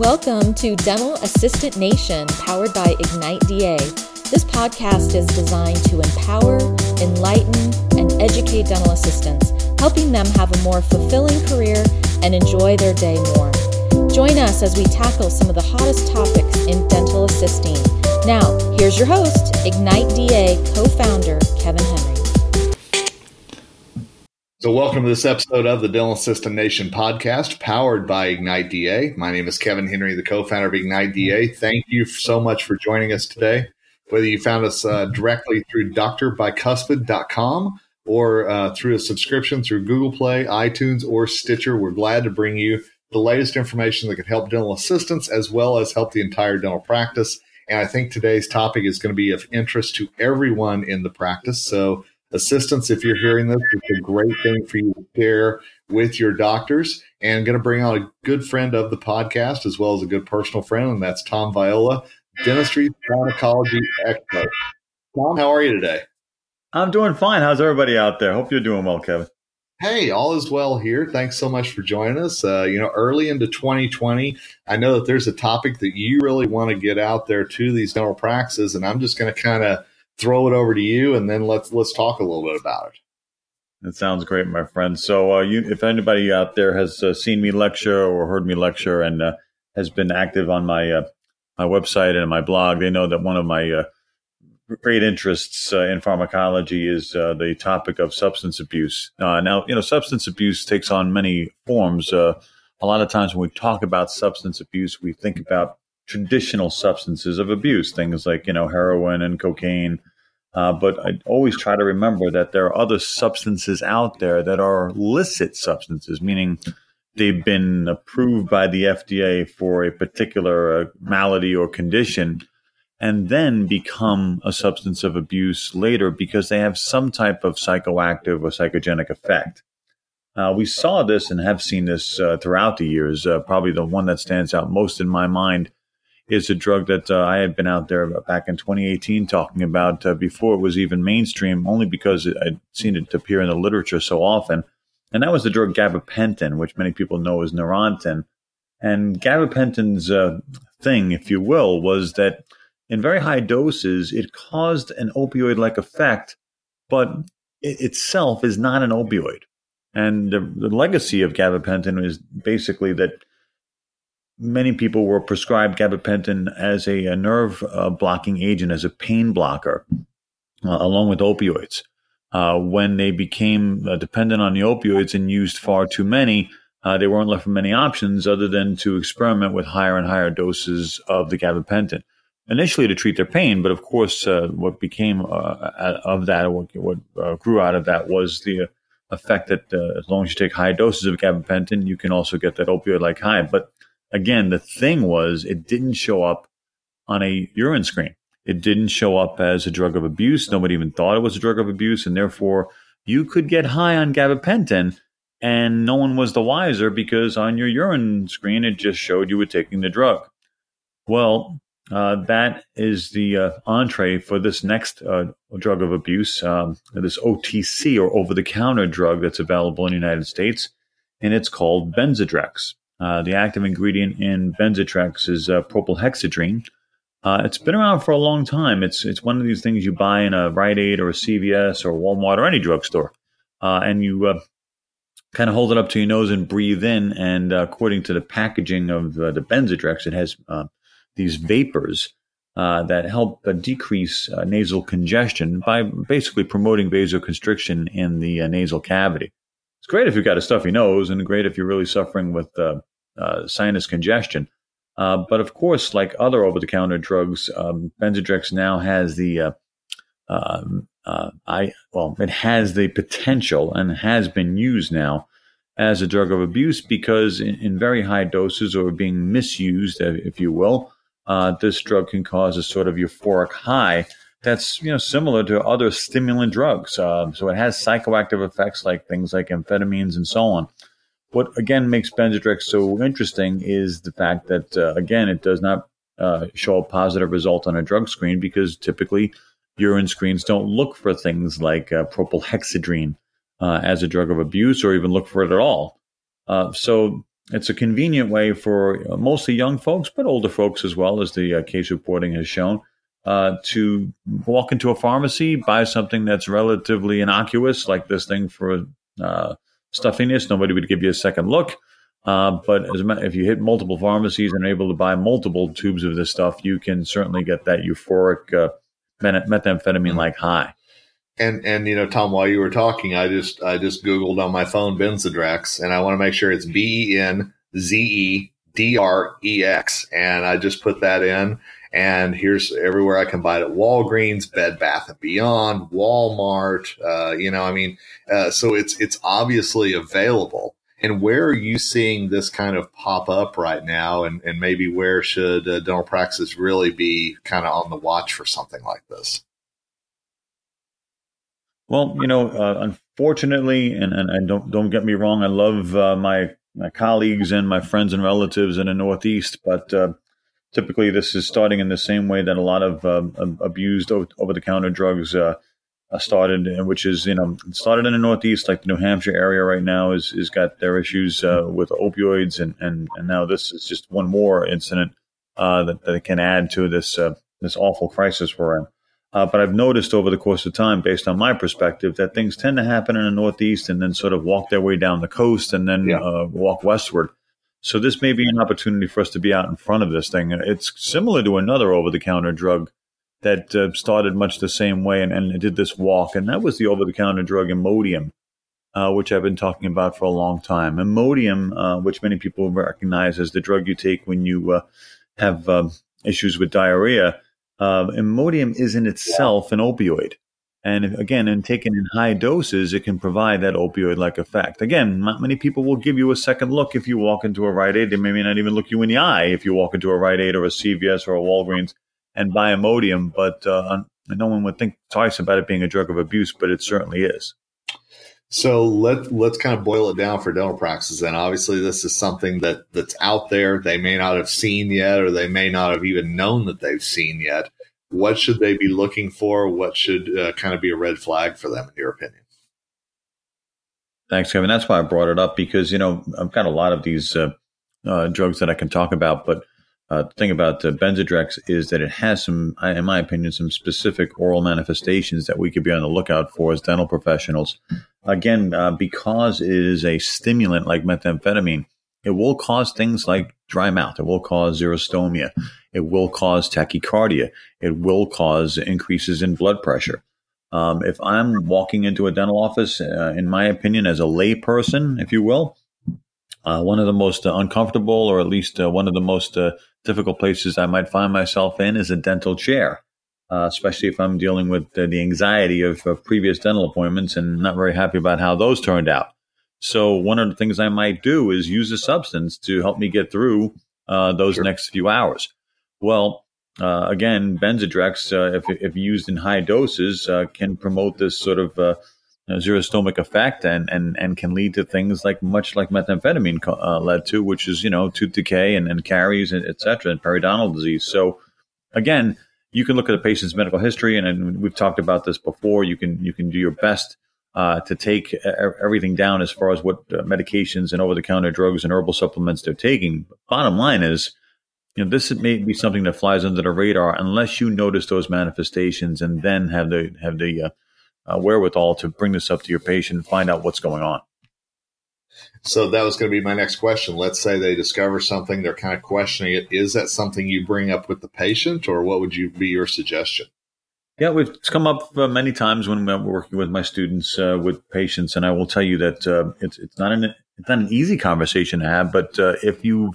Welcome to Dental Assistant Nation, powered by Ignite DA. This podcast is designed to empower, enlighten, and educate dental assistants, helping them have a more fulfilling career and enjoy their day more. Join us as we tackle some of the hottest topics in dental assisting. Now, here's your host, Ignite DA co founder, Kevin Henry. So, welcome to this episode of the Dental Assistant Nation podcast, powered by Ignite DA. My name is Kevin Henry, the co founder of Ignite DA. Thank you so much for joining us today. Whether you found us uh, directly through drbicuspid.com or uh, through a subscription through Google Play, iTunes, or Stitcher, we're glad to bring you the latest information that can help dental assistants as well as help the entire dental practice. And I think today's topic is going to be of interest to everyone in the practice. So, assistants, if you're hearing this, it's a great thing for you to share with your doctors. And going to bring on a good friend of the podcast as well as a good personal friend, and that's Tom Viola, dentistry pharmacology expert. Tom, how are you today? I'm doing fine. How's everybody out there? Hope you're doing well, Kevin. Hey, all is well here. Thanks so much for joining us. Uh, you know, early into 2020, I know that there's a topic that you really want to get out there to these dental practices, and I'm just going to kind of throw it over to you, and then let's let's talk a little bit about it. That sounds great, my friend. So, uh, you, if anybody out there has uh, seen me lecture or heard me lecture and uh, has been active on my uh, my website and my blog, they know that one of my uh, great interests uh, in pharmacology is the topic of substance abuse. now, you know, substance abuse takes on many forms. a lot of times when we talk about substance abuse, we think about traditional substances of abuse, things like you know heroin and cocaine, uh, but I always try to remember that there are other substances out there that are licit substances, meaning they've been approved by the FDA for a particular uh, malady or condition, and then become a substance of abuse later because they have some type of psychoactive or psychogenic effect. Uh, we saw this and have seen this uh, throughout the years. Uh, probably the one that stands out most in my mind is a drug that uh, I had been out there back in 2018 talking about uh, before it was even mainstream, only because I'd seen it appear in the literature so often. And that was the drug gabapentin, which many people know as Neurontin. And gabapentin's uh, thing, if you will, was that in very high doses, it caused an opioid like effect, but it itself is not an opioid. And the, the legacy of gabapentin is basically that many people were prescribed gabapentin as a, a nerve uh, blocking agent, as a pain blocker, uh, along with opioids. Uh, when they became uh, dependent on the opioids and used far too many, uh, they weren't left with many options other than to experiment with higher and higher doses of the gabapentin. Initially to treat their pain, but of course, uh, what became of that, what, what grew out of that was the effect that as long as you take high doses of gabapentin, you can also get that opioid like high. But again, the thing was it didn't show up on a urine screen. It didn't show up as a drug of abuse. Nobody even thought it was a drug of abuse. And therefore, you could get high on gabapentin and no one was the wiser because on your urine screen, it just showed you were taking the drug. Well, uh, that is the uh, entree for this next uh, drug of abuse, um, this OTC or over the counter drug that's available in the United States, and it's called Benzedrex. Uh, the active ingredient in Benzedrex is uh, propylhexedrine. Uh, it's been around for a long time. It's it's one of these things you buy in a Rite Aid or a CVS or Walmart or any drugstore, uh, and you uh, kind of hold it up to your nose and breathe in. And according to the packaging of the Benzedrex, it has these vapors that help decrease nasal congestion by basically promoting vasoconstriction in the nasal cavity. It's great if you've got a stuffy nose, and great if you're really suffering with uh, sinus congestion. Uh, but of course, like other over the counter drugs, um, Benzedrex now has the uh, um, uh, I well, it has the potential and has been used now as a drug of abuse because in, in very high doses or being misused, if you will, uh, this drug can cause a sort of euphoric high that's you know similar to other stimulant drugs. Uh, so it has psychoactive effects like things like amphetamines and so on. What again makes Benzedrex so interesting is the fact that uh, again it does not uh, show a positive result on a drug screen because typically urine screens don't look for things like uh, propylhexedrine uh, as a drug of abuse or even look for it at all. Uh, so it's a convenient way for uh, mostly young folks, but older folks as well, as the case reporting has shown, uh, to walk into a pharmacy, buy something that's relatively innocuous, like this thing for uh, stuffiness. Nobody would give you a second look. Uh, but as, if you hit multiple pharmacies and are able to buy multiple tubes of this stuff, you can certainly get that euphoric uh, methamphetamine like high. And and you know, Tom, while you were talking, I just I just googled on my phone Benzedrex, and I want to make sure it's B E N Z E D R E X, and I just put that in. And here's everywhere I can buy it: Walgreens, Bed Bath and Beyond, Walmart. Uh, you know, I mean, uh, so it's it's obviously available. And where are you seeing this kind of pop up right now? And, and maybe where should uh, dental practices really be kind of on the watch for something like this? Well, you know, uh, unfortunately, and, and, and, don't don't get me wrong, I love uh, my my colleagues and my friends and relatives in the Northeast, but uh, typically this is starting in the same way that a lot of um, abused over the counter drugs uh, started, which is you know started in the Northeast, like the New Hampshire area right now is is got their issues uh, with opioids, and, and and now this is just one more incident uh, that that can add to this this awful crisis we're in. Uh, but I've noticed over the course of time, based on my perspective, that things tend to happen in the Northeast and then sort of walk their way down the coast and then yeah. uh, walk westward. So this may be an opportunity for us to be out in front of this thing. It's similar to another over-the-counter drug that uh, started much the same way and, and did this walk, and that was the over-the-counter drug Imodium, uh, which I've been talking about for a long time. Imodium, uh, which many people recognize as the drug you take when you uh, have um, issues with diarrhea uh, Imodium is in itself an opioid. And again, and taken in high doses, it can provide that opioid like effect. Again, not many people will give you a second look if you walk into a Rite Aid. They may not even look you in the eye if you walk into a Rite Aid or a CVS or a Walgreens and buy Imodium. But uh, no one would think twice about it being a drug of abuse, but it certainly is. So let let's kind of boil it down for dental practices. And obviously, this is something that that's out there. They may not have seen yet, or they may not have even known that they've seen yet. What should they be looking for? What should uh, kind of be a red flag for them, in your opinion? Thanks, Kevin. That's why I brought it up because you know I've got a lot of these uh, uh, drugs that I can talk about, but uh, the thing about uh, Benzedrex is that it has some, in my opinion, some specific oral manifestations that we could be on the lookout for as dental professionals. Again, uh, because it is a stimulant like methamphetamine, it will cause things like dry mouth. It will cause xerostomia. It will cause tachycardia. It will cause increases in blood pressure. Um, if I'm walking into a dental office, uh, in my opinion, as a layperson, if you will, uh, one of the most uh, uncomfortable, or at least uh, one of the most uh, difficult places I might find myself in, is a dental chair, uh, especially if I'm dealing with the anxiety of, of, previous dental appointments and not very happy about how those turned out. So, one of the things I might do is use a substance to help me get through uh, those sure. next few hours. Well, uh, again, Benzedrex, uh, if, if used in high doses, can promote this sort of xerostomic effect and, and, and can lead to things like much like methamphetamine uh, led to, which is, you know, tooth decay and, and caries, and et cetera, and periodontal disease. So again, you can look at a patient's medical history, and, and we've talked about this before. You can you can do your best uh, to take everything down as far as what uh, medications and over-the-counter drugs and herbal supplements they're taking. Bottom line is, you know, this may be something that flies under the radar unless you notice those manifestations and then have the have the uh, uh, wherewithal to bring this up to your patient and find out what's going on. So that was going to be my next question. Let's say they discover something, they're kind of questioning it. Is that something you bring up with the patient, or what would you be your suggestion? Yeah, we've come up uh, many times when we're working with my students uh, with patients, and I will tell you that uh, it's it's not an it's not an easy conversation to have. But uh, if you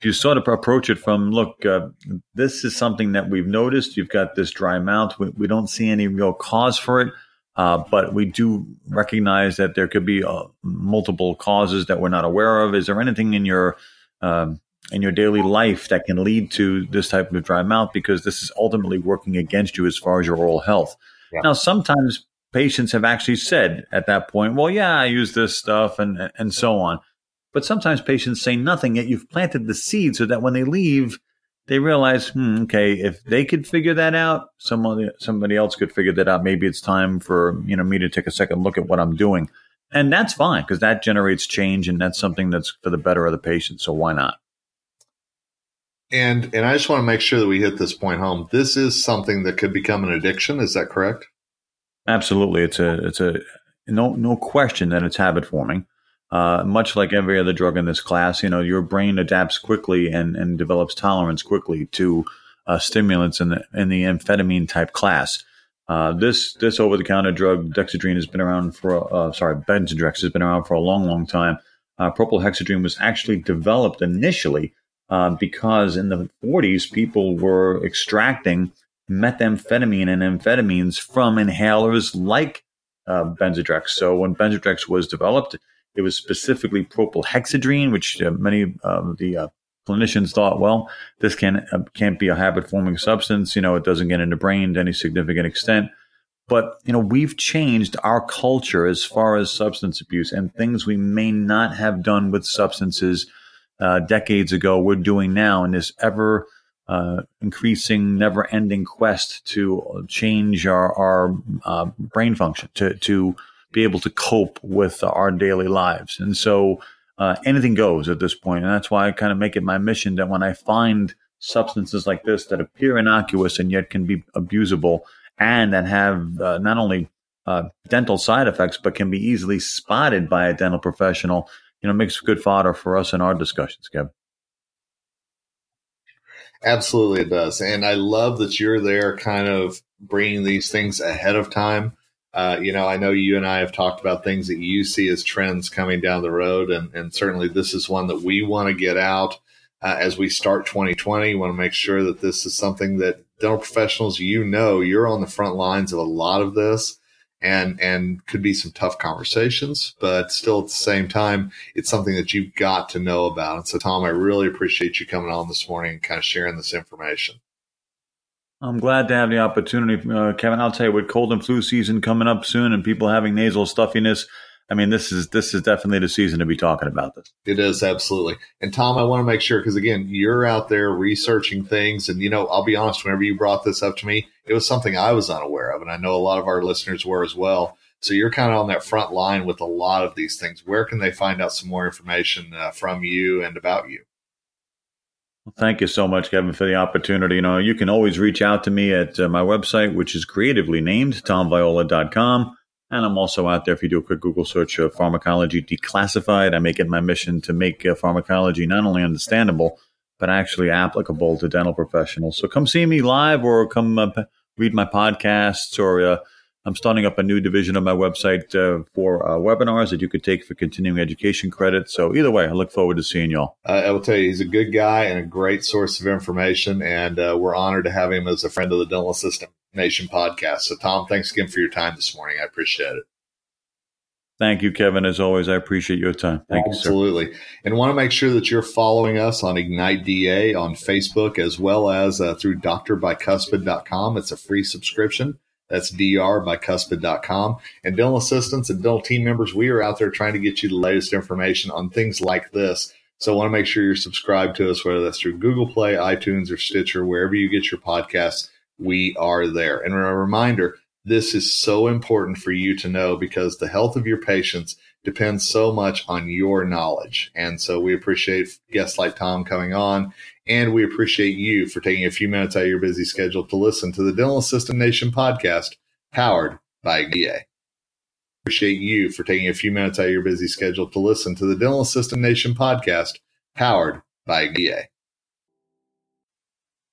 if you sort of approach it from, look, uh, this is something that we've noticed. You've got this dry mouth. We, we don't see any real cause for it. Uh, but we do recognize that there could be multiple causes that we're not aware of. Is there anything in your um, in your daily life that can lead to this type of dry mouth? Because this is ultimately working against you as far as your oral health. Yeah. Now, sometimes patients have actually said at that point, "Well, yeah, I use this stuff," and and so on. But sometimes patients say nothing, yet you've planted the seed so that when they leave, they realize, hmm, okay, if they could figure that out, somebody somebody else could figure that out. Maybe it's time for you know me to take a second look at what I'm doing. and that's fine because that generates change, and that's something that's for the better of the patient. So why not? And and I just want to make sure that we hit this point home. This is something that could become an addiction. Is that correct? Absolutely, it's a it's a no no question that it's habit forming. Uh, much like every other drug in this class, you know, your brain adapts quickly and, and develops tolerance quickly to uh, stimulants in the in the amphetamine type class. Uh, this this over the counter drug dexedrine has been around for uh, sorry Benzedrex has been around for a long long time. Uh, propylhexedrine was actually developed initially uh, because in the 40s people were extracting methamphetamine and amphetamines from inhalers like uh, Benzedrex. So when Benzedrex was developed, it was specifically propylhexedrine, which uh, many of the uh, clinicians thought, well, this can uh, can't be a habit forming substance. You know, it doesn't get in the brain to any significant extent. But you know, we've changed our culture as far as substance abuse and things we may not have done with substances uh, decades ago. We're doing now in this ever uh, increasing, never-ending quest to change our, our uh, brain function to to be able to cope with our daily lives. And so uh, anything goes at this point. And that's why I kind of make it my mission that when I find substances like this that appear innocuous and yet can be abusable and that have uh, not only uh, dental side effects, but can be easily spotted by a dental professional, you know, makes good fodder for us in our discussions, Kevin. Absolutely, it does. And I love that you're there kind of bringing these things ahead of time uh, you know, I know you and I have talked about things that you see as trends coming down the road, and, and certainly this is one that we want to get out uh, as we start 2020. We want to make sure that this is something that dental professionals, you know, you're on the front lines of a lot of this, and and could be some tough conversations, but still at the same time, it's something that you've got to know about. And so, Tom, I really appreciate you coming on this morning and kind of sharing this information. I'm glad to have the opportunity, uh, Kevin. I'll tell you, with cold and flu season coming up soon, and people having nasal stuffiness, I mean, this is this is definitely the season to be talking about this. It is absolutely. And Tom, I want to make sure because again, you're out there researching things, and you know, I'll be honest. Whenever you brought this up to me, it was something I was unaware of, and I know a lot of our listeners were as well. So you're kind of on that front line with a lot of these things. Where can they find out some more information uh, from you and about you? Well, thank you so much, Kevin, for the opportunity. You know, you can always reach out to me at uh, my website, which is creatively named tomviola.com. And I'm also out there if you do a quick Google search of pharmacology declassified. I make it my mission to make uh, pharmacology not only understandable, but actually applicable to dental professionals. So come see me live or come uh, read my podcasts or uh, I'm starting up a new division of my website uh, for uh, webinars that you could take for continuing education credit. So either way, I look forward to seeing y'all. Uh, I will tell you, he's a good guy and a great source of information, and uh, we're honored to have him as a friend of the Dental Assistant Nation podcast. So, Tom, thanks again for your time this morning. I appreciate it. Thank you, Kevin. As always, I appreciate your time. Thank Absolutely. you, sir. And want to make sure that you're following us on Ignite DA on Facebook as well as uh, through drbicuspid.com. It's a free subscription. That's drbicuspid.com. And dental assistants and dental team members, we are out there trying to get you the latest information on things like this. So I want to make sure you're subscribed to us, whether that's through Google Play, iTunes, or Stitcher, wherever you get your podcasts, we are there. And a reminder, this is so important for you to know because the health of your patients depends so much on your knowledge. And so we appreciate guests like Tom coming on and we appreciate you for taking a few minutes out of your busy schedule to listen to the Dental Assistant Nation podcast powered by DA. Appreciate you for taking a few minutes out of your busy schedule to listen to the Dental Assistant Nation podcast powered by DA.